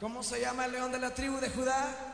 ¿Cómo se llama el león de la tribu de Judá?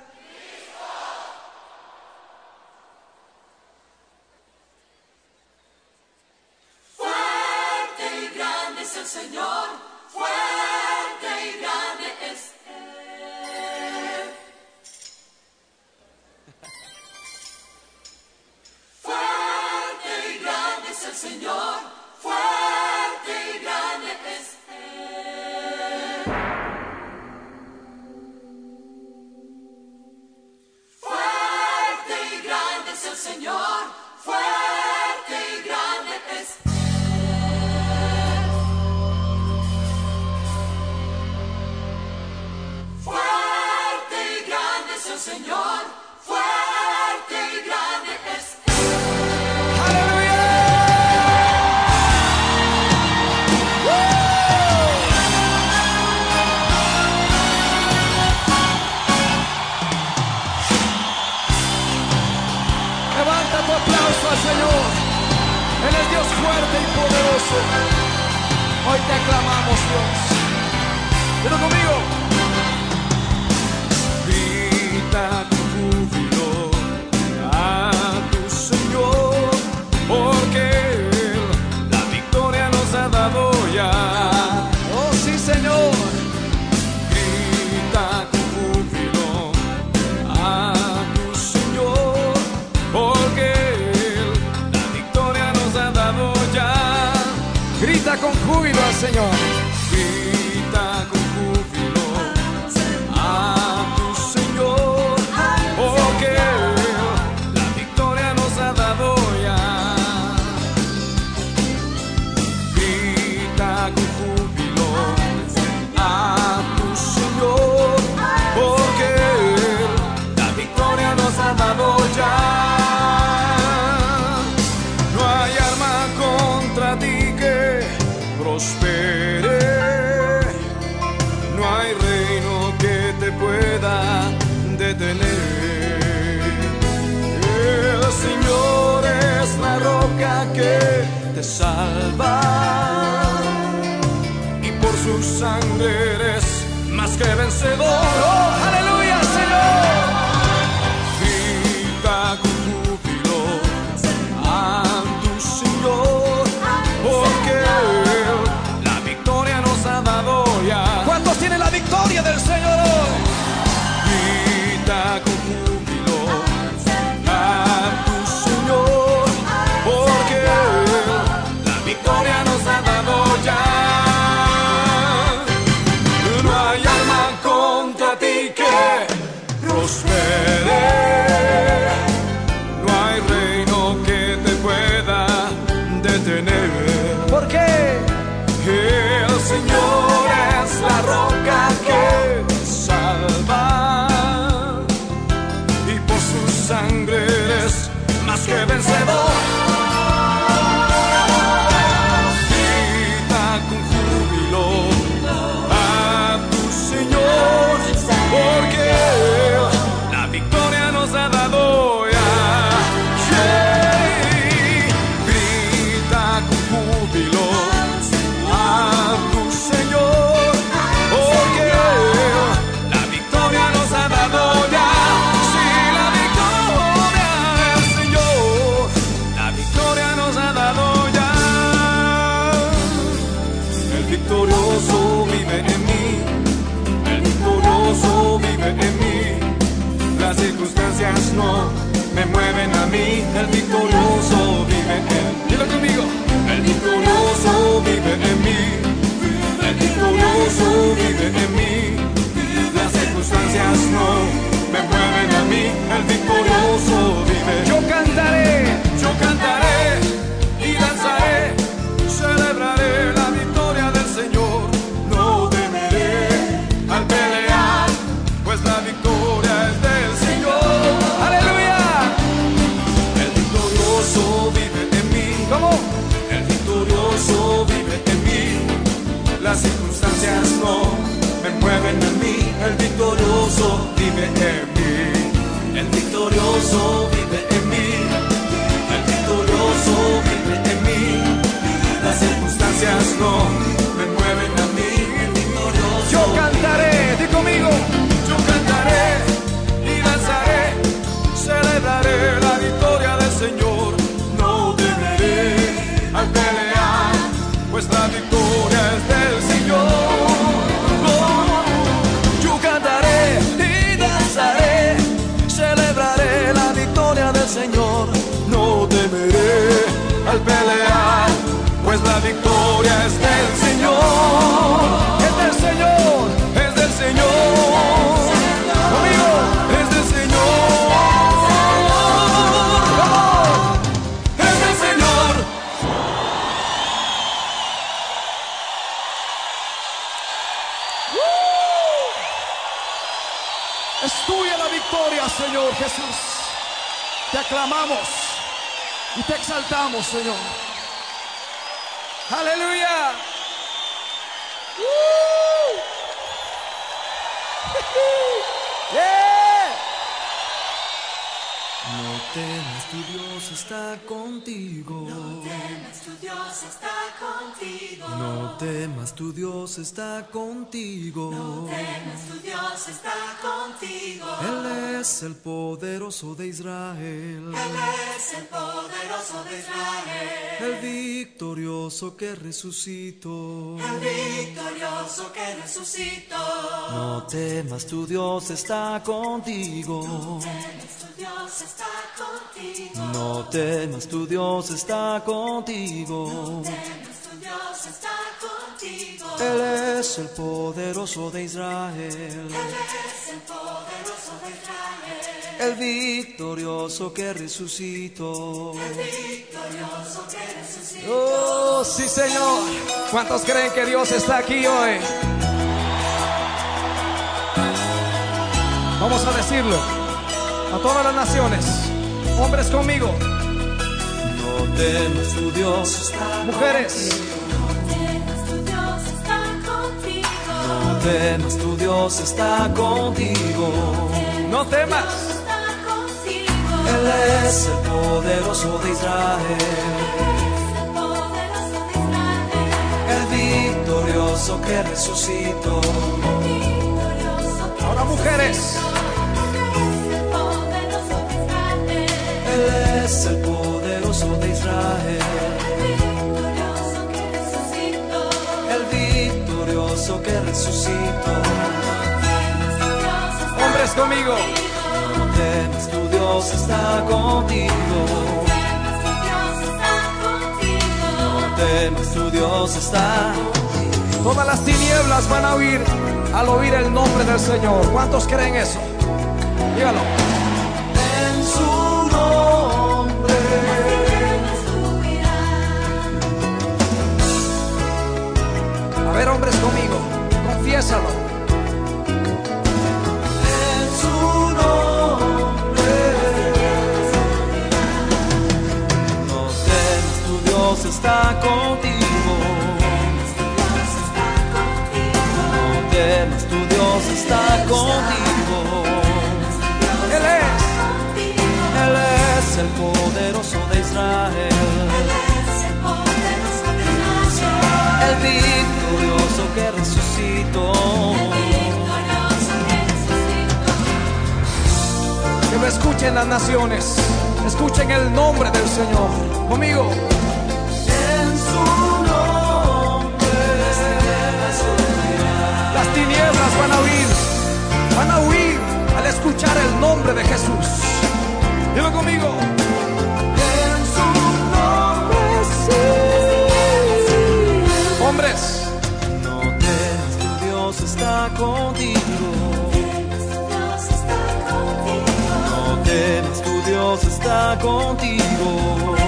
Señor Jesús. Te aclamamos y te exaltamos, Señor. Aleluya. ¡Uh! Yeah. No temas, tu Dios está contigo. temas, tu Dios está contigo. No temas, tu Dios está contigo. temas, tu Dios está contigo. Él es el poderoso de Israel, Él es el poderoso de Israel. el victorioso que resucitó. El victorioso que resucitó. No temas, tu Dios está contigo. Temas, tu Dios está contigo. No temas, tu Dios está contigo. Temas, tu Dios está contigo. Él es el poderoso de Israel, Él es el poderoso de Israel. el victorioso que resucitó. Victorioso que resucitó. Oh, sí, Señor. ¿Cuántos creen que Dios está aquí hoy? Vamos a decirlo a todas las naciones. Hombres conmigo, No temas, tu Dios está mujeres. No temas, tu Dios está contigo. no temas. Él es el poderoso de Israel, el poderoso de Israel. el victorioso que resucitó. Ahora mujeres, conmigo. No temas, tu Dios está contigo. Temas, tu Dios está contigo. No temas, tu Dios está Todas las tinieblas van a huir al oír el nombre del Señor. ¿Cuántos creen eso? Dígalo. en su nombre. A ver, hombres conmigo. Confiésalo. Está contigo. No temas, tu Dios está contigo. Él es. Él es el poderoso de Israel, el victorioso que resucitó. Que lo escuchen las naciones. Escuchen el nombre del Señor. Conmigo. Van a huir. Van a huir al escuchar el nombre de Jesús. Dilo conmigo. En su nombre, Hombres, No temas, tu Dios está contigo. No temas, tu Dios está contigo.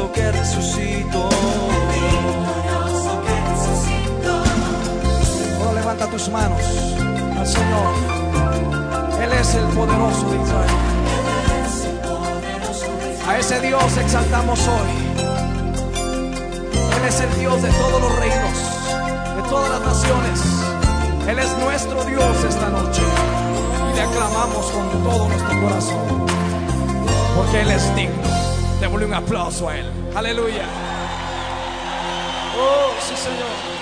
Victorioso que resucitó. ahora levanta tus manos al Señor. Él es el poderoso de Israel. A ese Dios exaltamos hoy. Él es el Dios de todos los reinos, de todas las naciones. Él es nuestro Dios esta noche. Y le aclamamos con todo nuestro corazón. Porque Él es digno. Démosle un aplauso a Él. Aleluya. Oh, sí, Señor.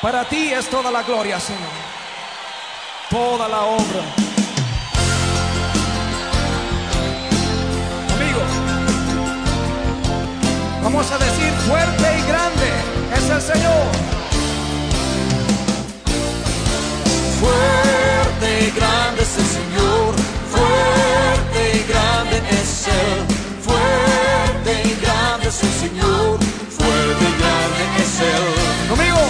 Para ti es toda la gloria, Señor. Toda la obra. Amigos, vamos a decir fuerte y grande es el Señor. Fuerte y grande. Fuerte y grande es el Señor, fuerte y grande es Él. ¡Conmigo!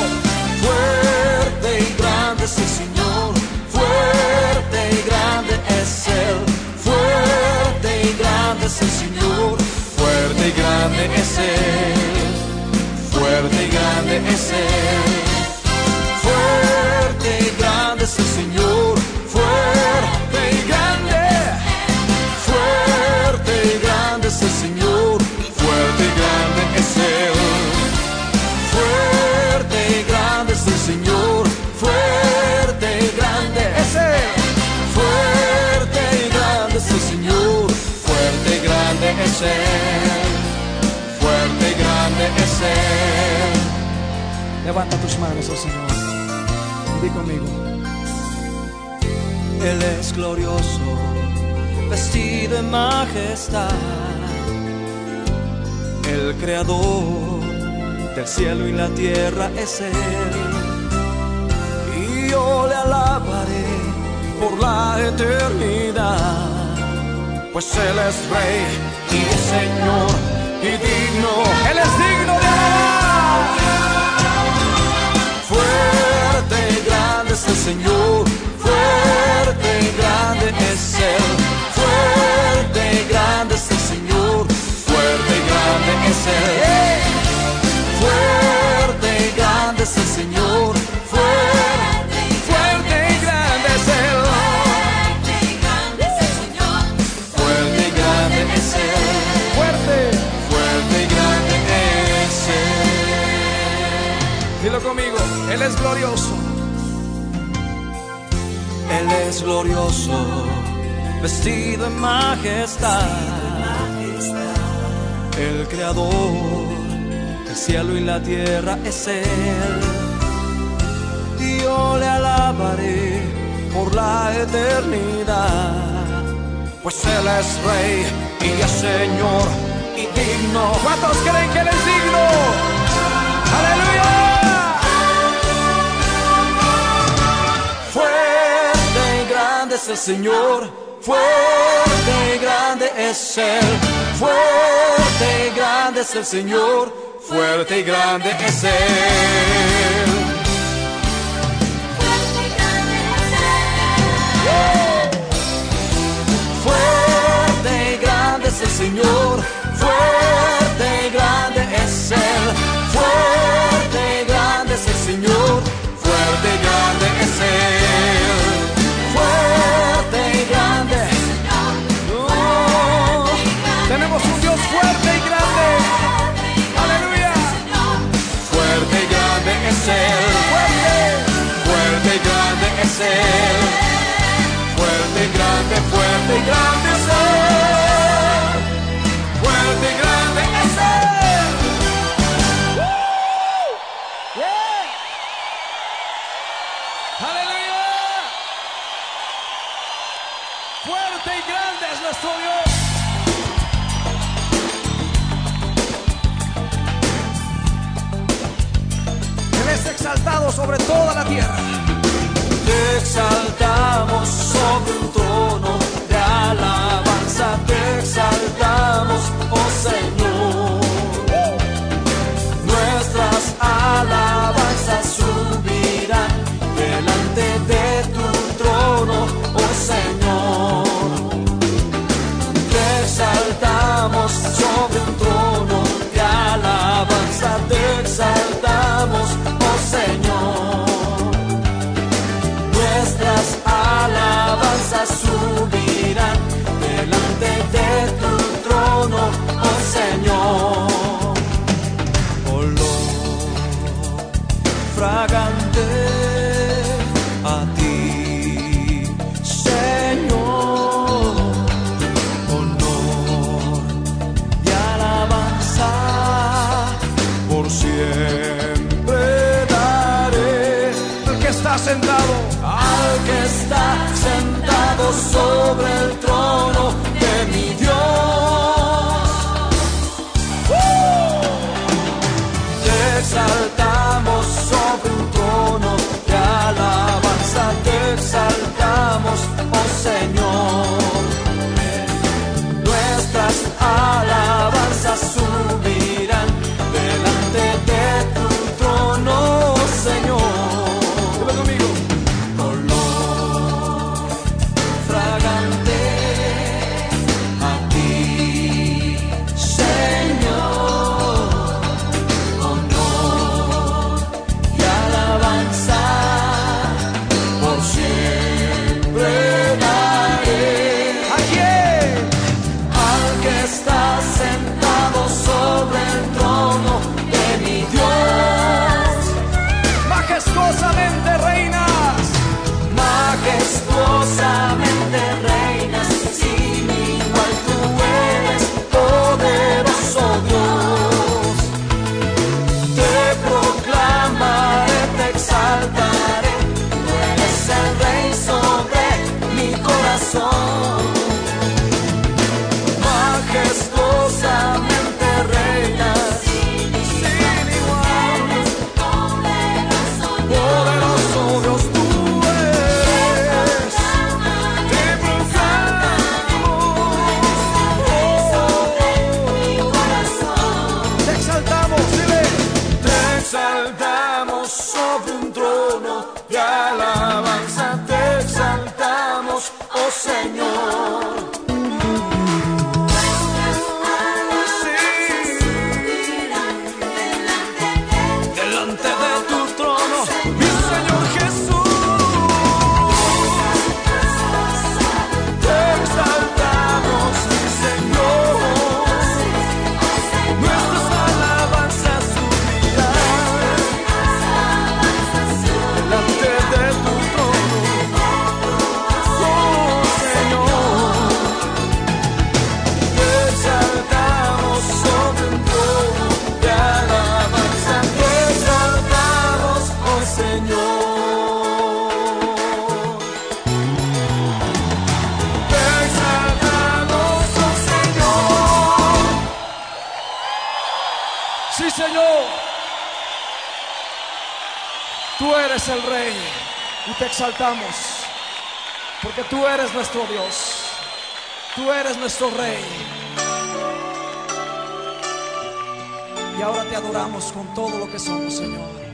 Fuerte y grande es el Señor, fuerte y grande es Él. Fuerte y grande es el Señor, fuerte y grande es Él. Fuerte y grande es Él. Levanta tus manos al Señor. Di conmigo. Él es glorioso, vestido en majestad. El creador del cielo y la tierra es Él. Y yo le alabaré por la eternidad. Pues Él es Rey y Señor y digno. Él es digno de alabar. Es el Señor, fuerte y grande es Él. Fuerte y grande es el Señor, fuerte y grande es Él. Fuerte y grande es el Señor, fuerte, fuerte y grande es Él. Fuerte y grande es Él, Fuerte. fuerte y grande es Él. Dilo conmigo. Él es glorioso. Glorioso, vestido en majestad. El creador del cielo y la tierra es Él. Y yo le alabaré por la eternidad. Pues Él es Rey y es Señor y digno. ¿Cuántos creen que Él es digno? Aleluya. Es el Señor, fuerte y grande es Él, fuerte y grande es el Señor, fuerte y grande es Él. Fuerte y grande es el Señor, fuerte fuerte y grande, fuerte y grande es Él, fuerte y grande es Él. Aleluya. Fuerte y grande es nuestro Dios. Él es exaltado sobre toda la tierra. Te exaltamos sobre un trono de alabanza, te exaltamos, oh Señor. Alabanzas subirán delante de tu trono, oh Señor. Olor fragante exaltamos, porque tú eres nuestro Dios, tú eres nuestro Rey. Y ahora te adoramos con todo lo que somos, Señor.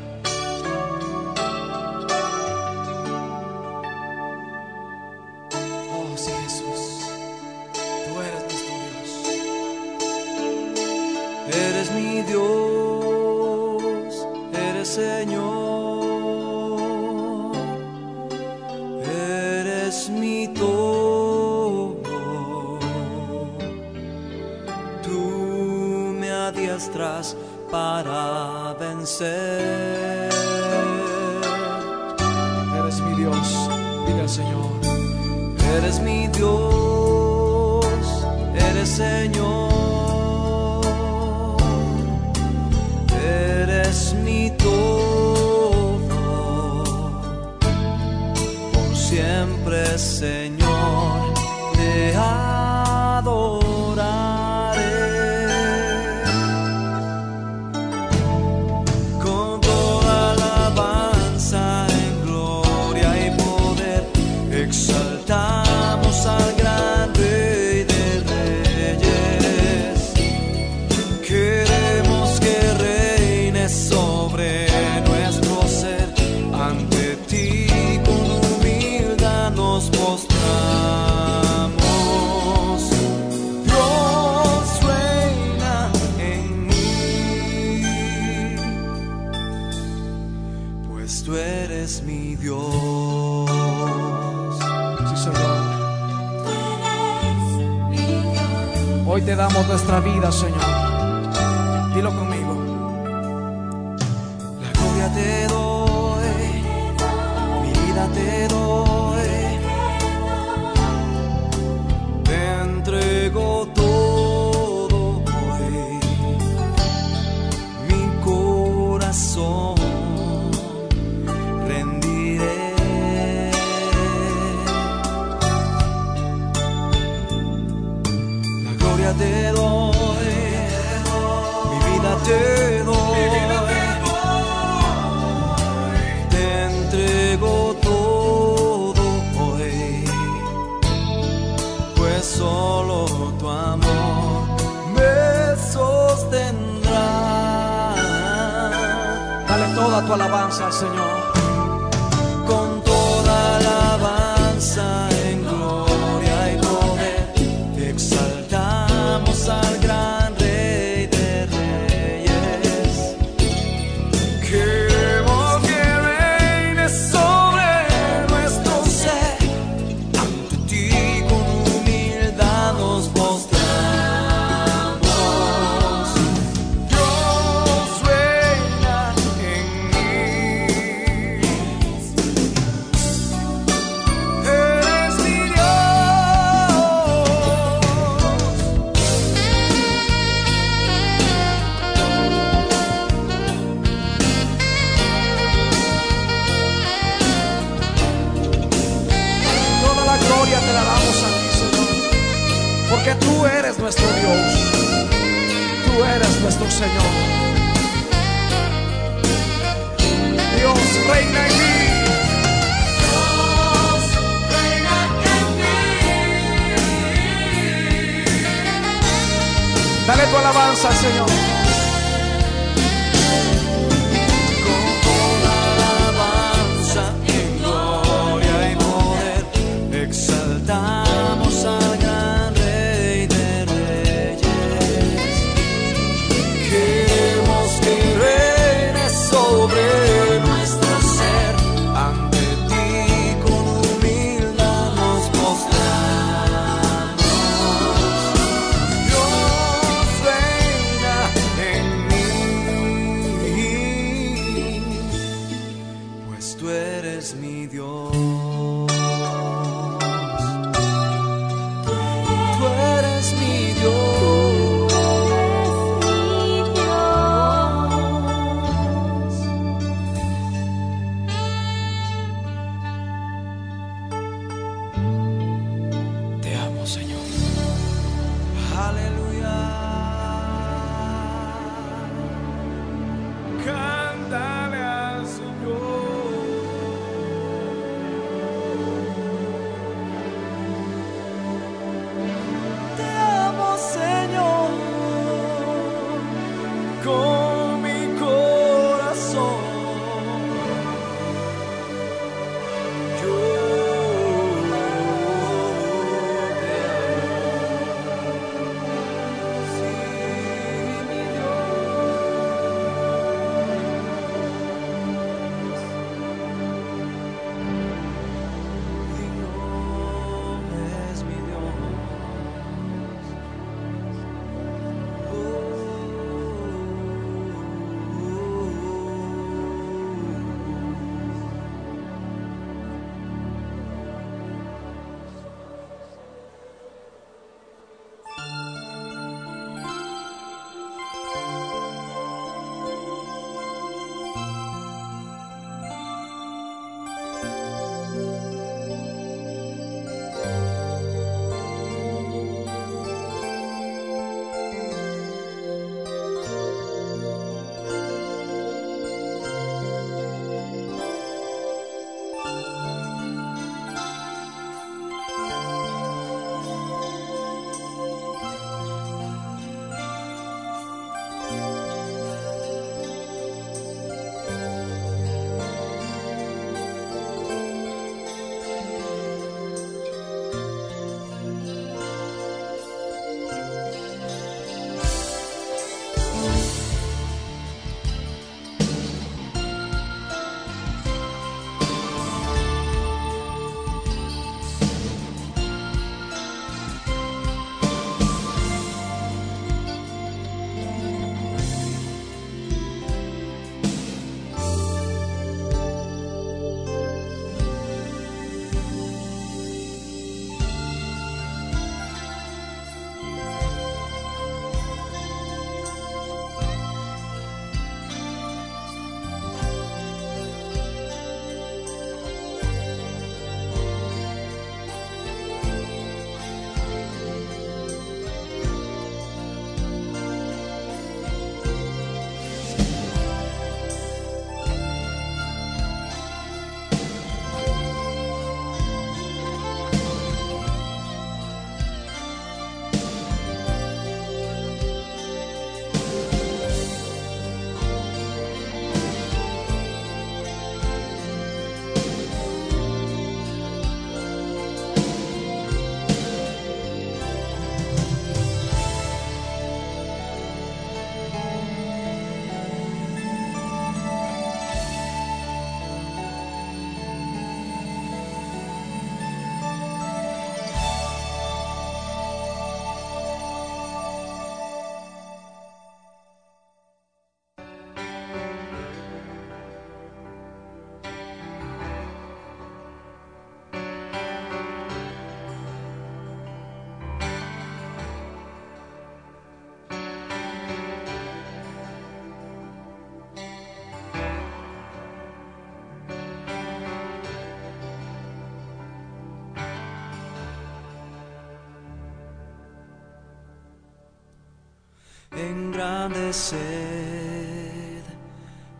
engrandecer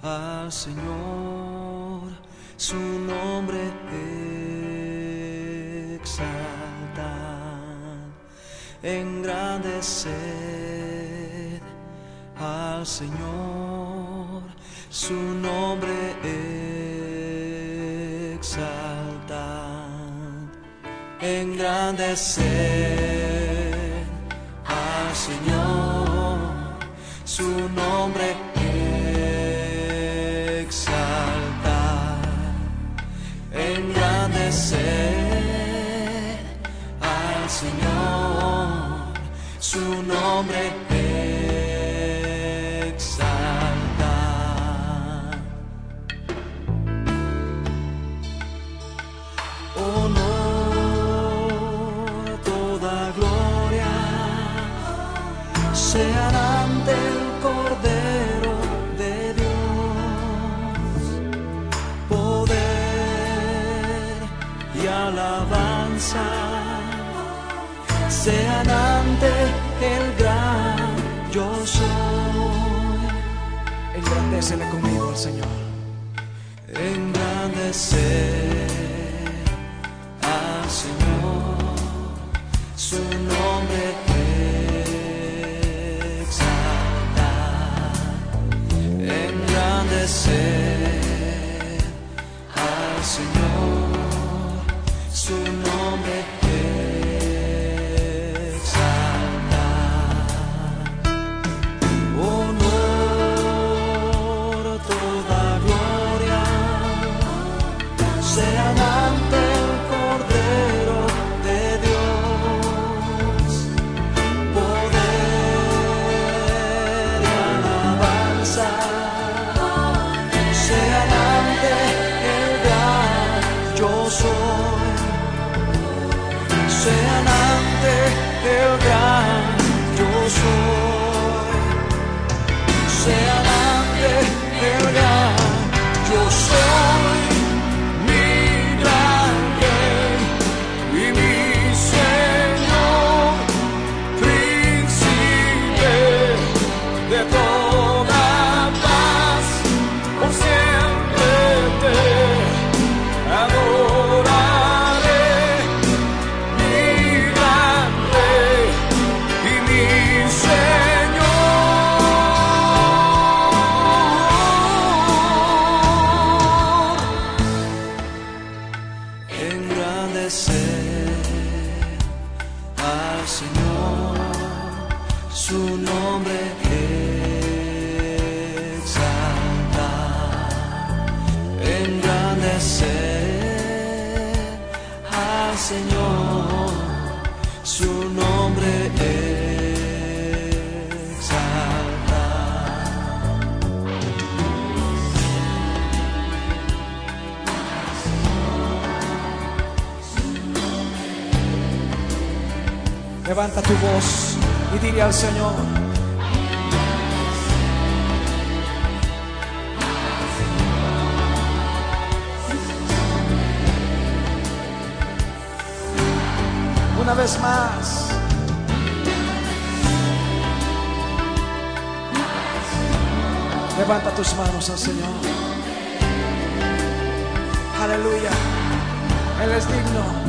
al Señor, su nombre exaltad, engrandecer al Señor, su nombre exaltad, engrandecer. nombre exaltar, engrandecer al Señor, su nombre Engrandecele conmigo al Señor. Engrandecele. 说说 Dile al Señor. Una vez más. Levanta tus manos al Señor. Aleluya. Él es digno.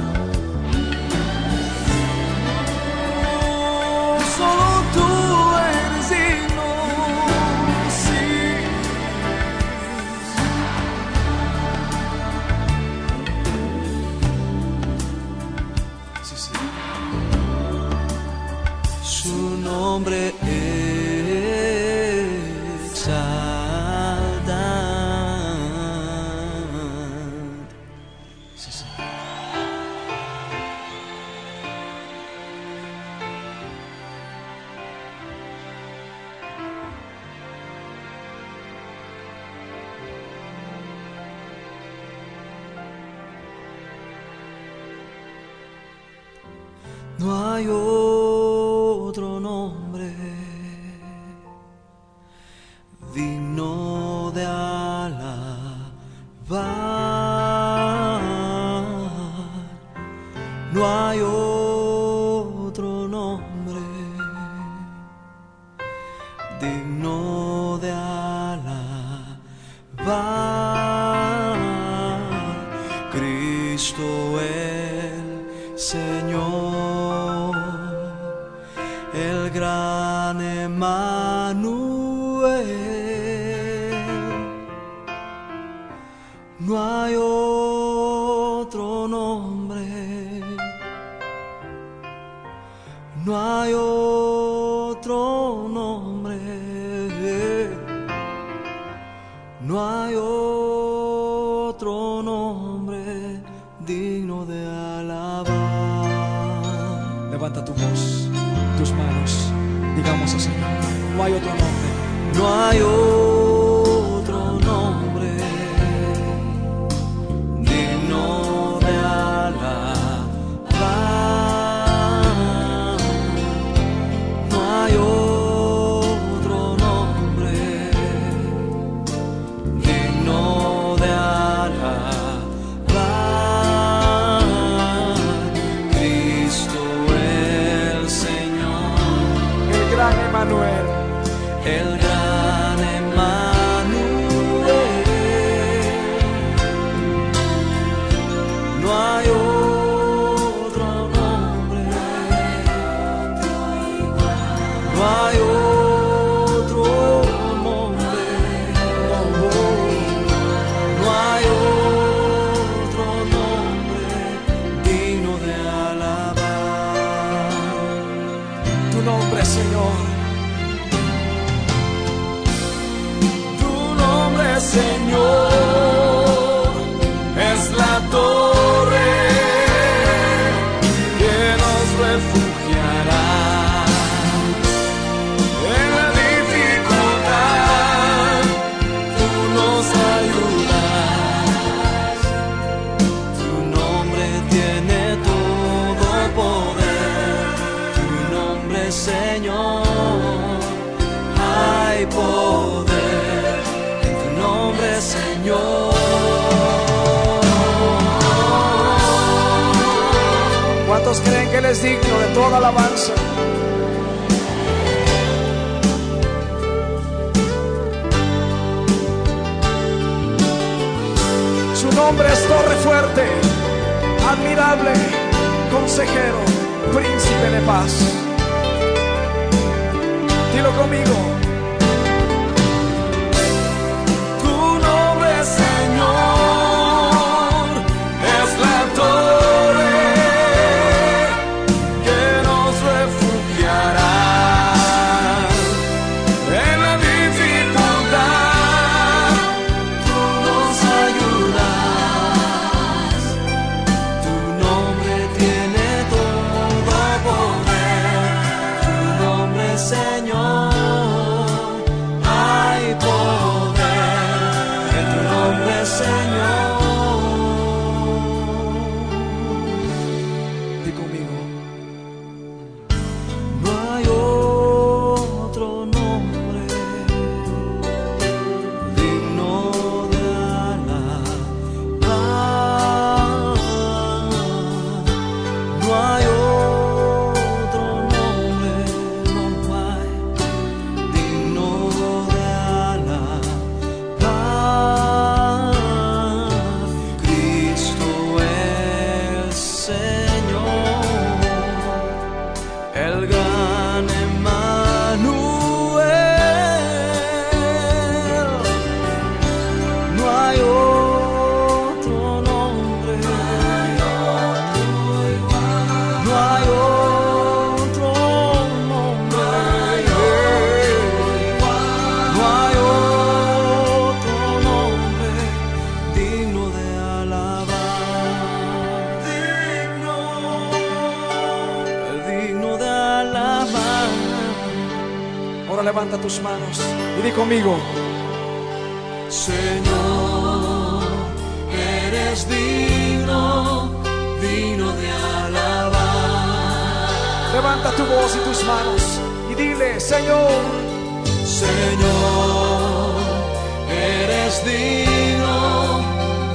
eres digno,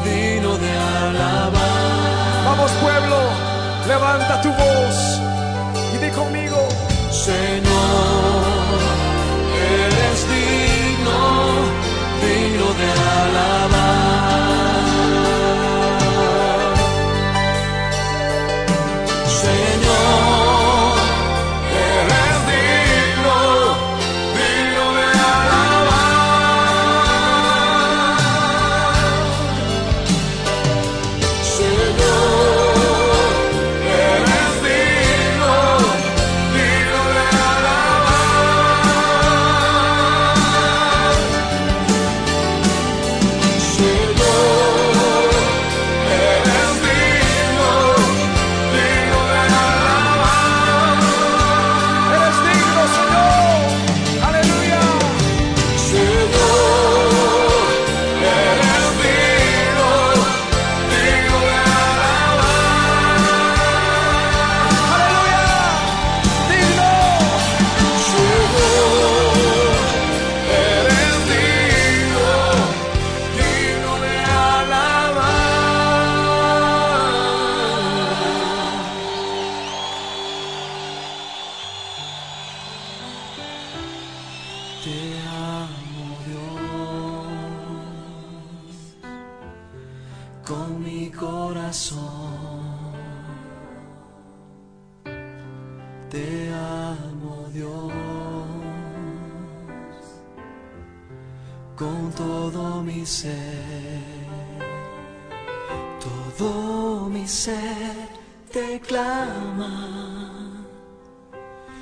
digno de alabar. Vamos pueblo, levanta tu voz.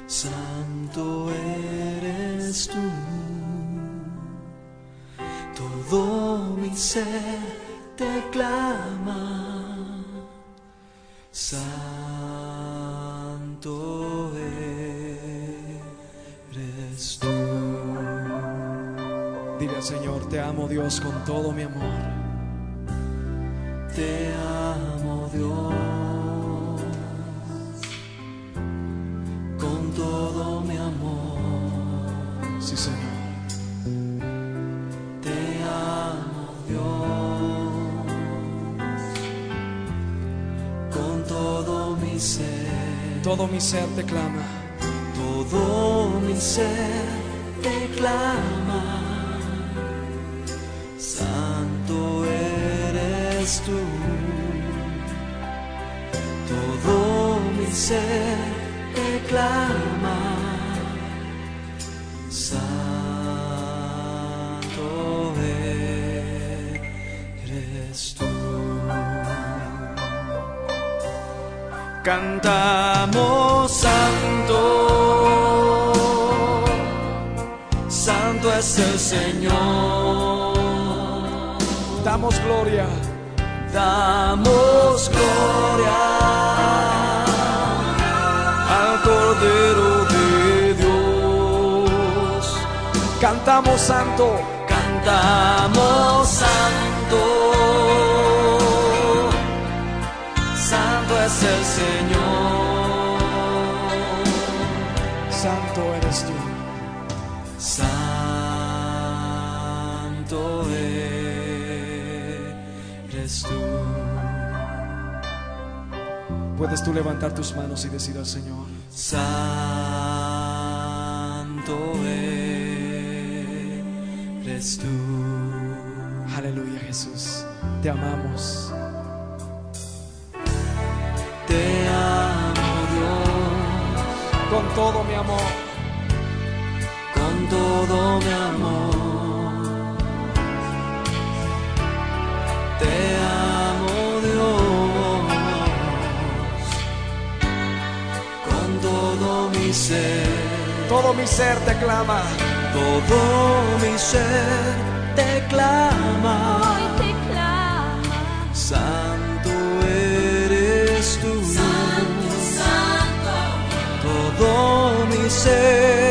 Santo eres tú, todo mi ser te clama, santo eres tú. Dile al Señor, te amo Dios con todo mi amor. Te amo Todo mi ser te clama. Todo mi ser te clama. Santo eres tú. Todo mi ser te clama. Cantamos santo, santo es el Señor. Damos gloria. Damos gloria al Cordero de Dios. Cantamos santo. Cantamos santo, es el Señor. Santo eres tú. Santo eres tú. Puedes tú levantar tus manos y decir al Señor, Santo eres tú. aleluya Jesús, te amamos. Todo mi amor. con todo mi amor. Te amo Dios con todo mi ser. Todo mi ser te clama. Todo mi ser te clama. Hoy te clama, mi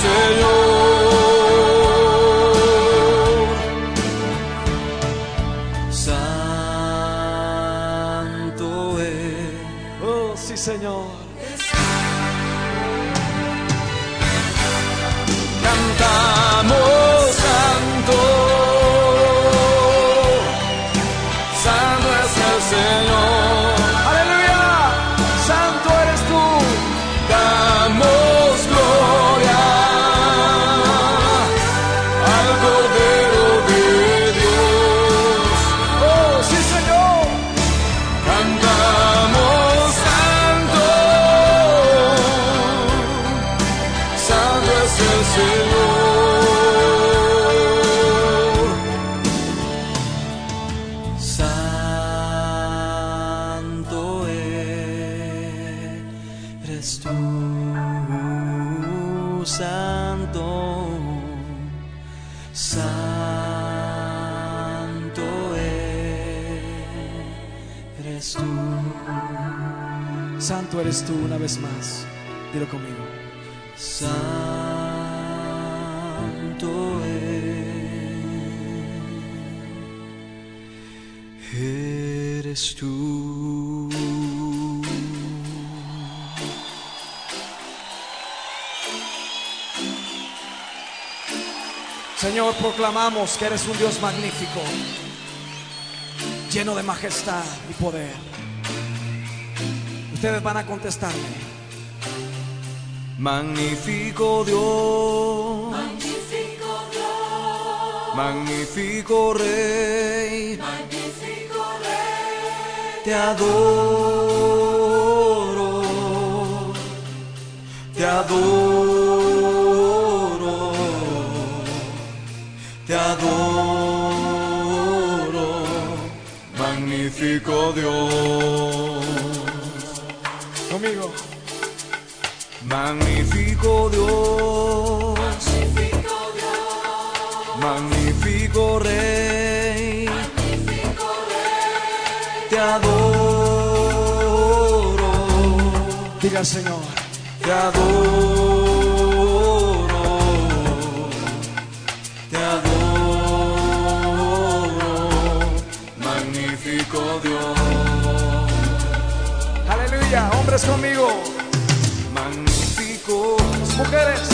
Señor. Señor, proclamamos que eres un Dios magnífico, lleno de majestad y poder. Ustedes van a contestarme. Magnífico Dios, magnífico Dios, magnífico Rey te adoro, te adoro, te adoro, magnífico Dios. Conmigo. Magnífico Dios. te adoro. Diga Señor, te adoro. Te adoro, magnífico Dios. Aleluya, hombres conmigo. Magnífico. Mujeres.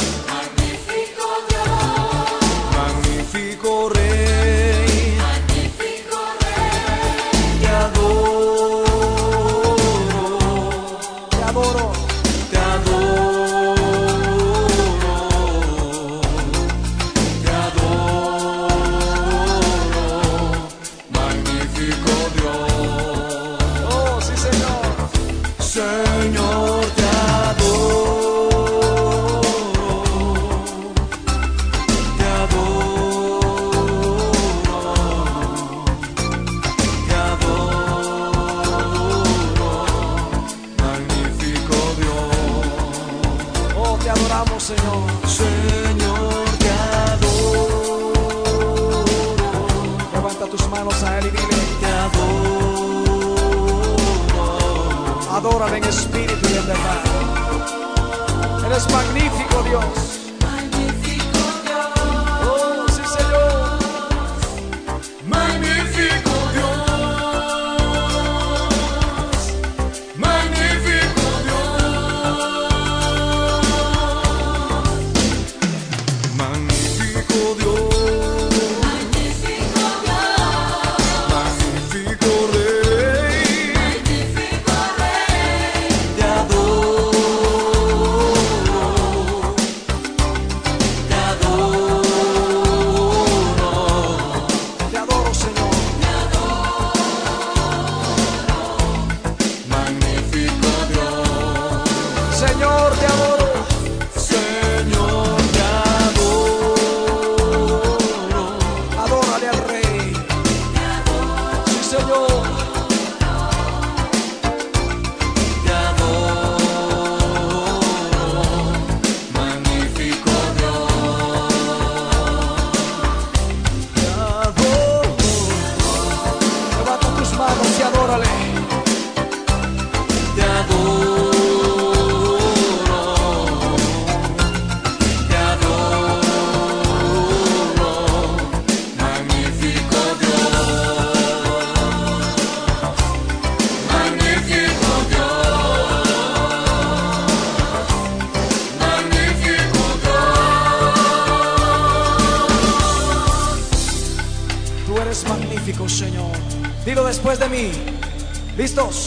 ¿Listos?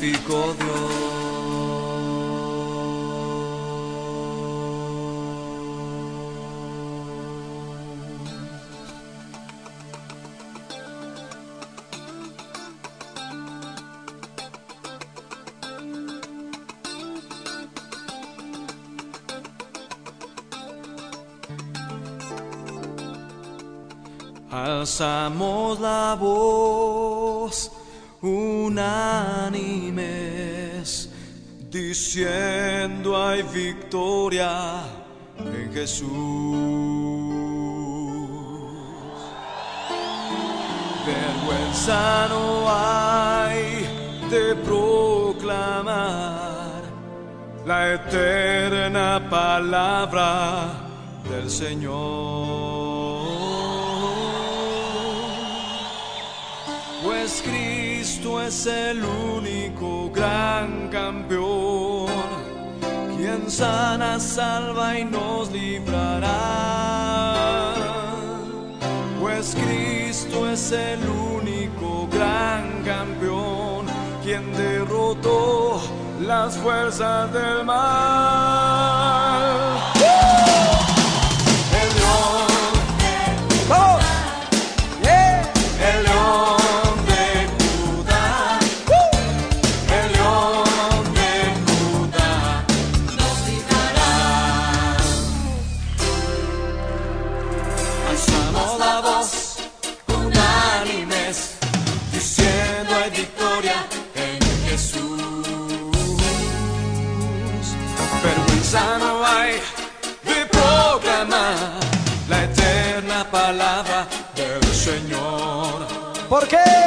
magnífico Dios. Alzamos la voz unánimes, diciendo hay victoria en Jesús. Vergüenza no hay de proclamar la eterna palabra del Señor. es el único gran campeón, quien sana, salva y nos librará. Pues Cristo es el único gran campeón, quien derrotó las fuerzas del mal. ¿Por qué?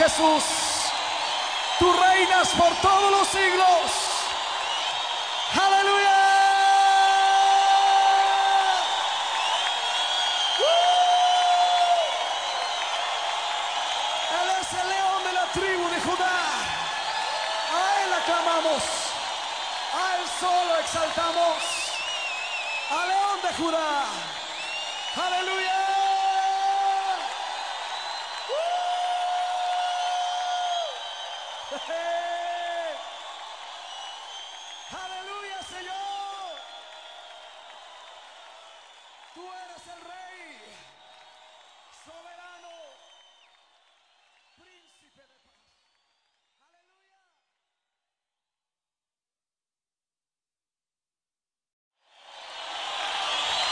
Jesús, tú reinas por todos los siglos. Aleluya. ¡Uh! Él es el león de la tribu de Judá. A él aclamamos, a él solo exaltamos. Al león de Judá. Aleluya.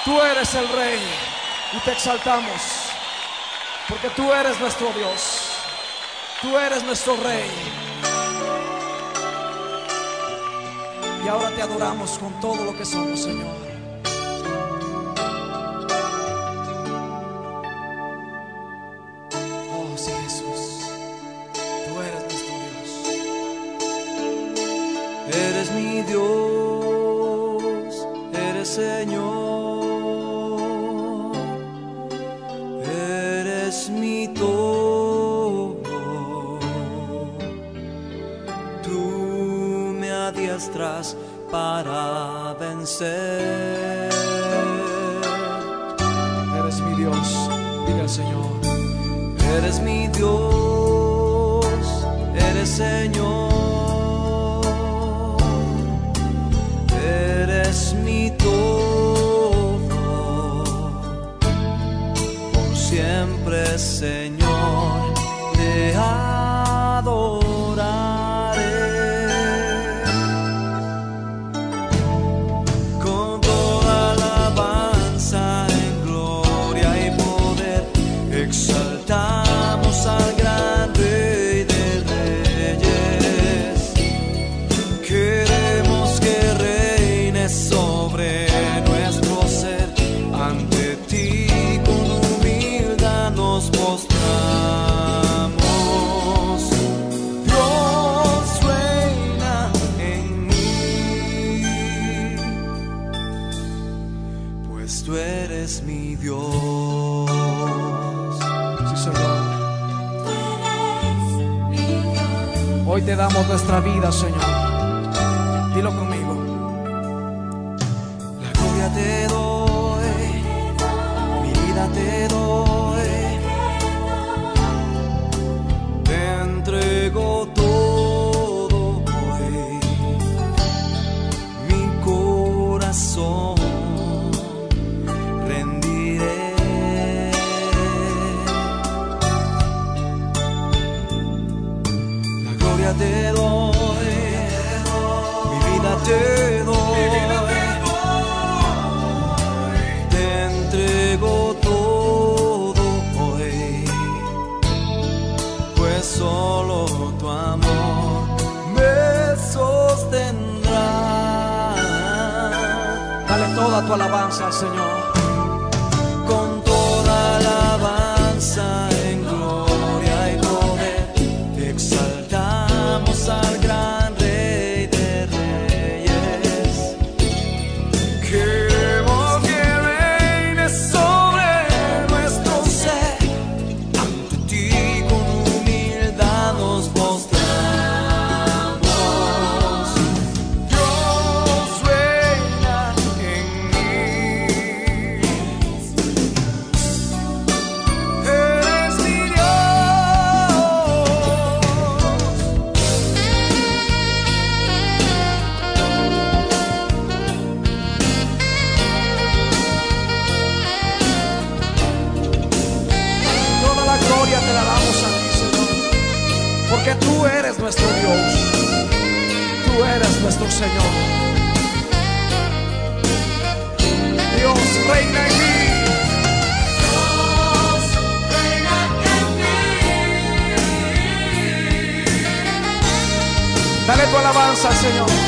Tú eres el Rey y te exaltamos, porque tú eres nuestro Dios, tú eres nuestro Rey. Y ahora te adoramos con todo lo que somos, Señor. Dios. Señor. Eres mi Dios, eres Señor, eres mi todo, por siempre Señor. nuestra vida, Señor. tu alabanza Señor. casa, Señor.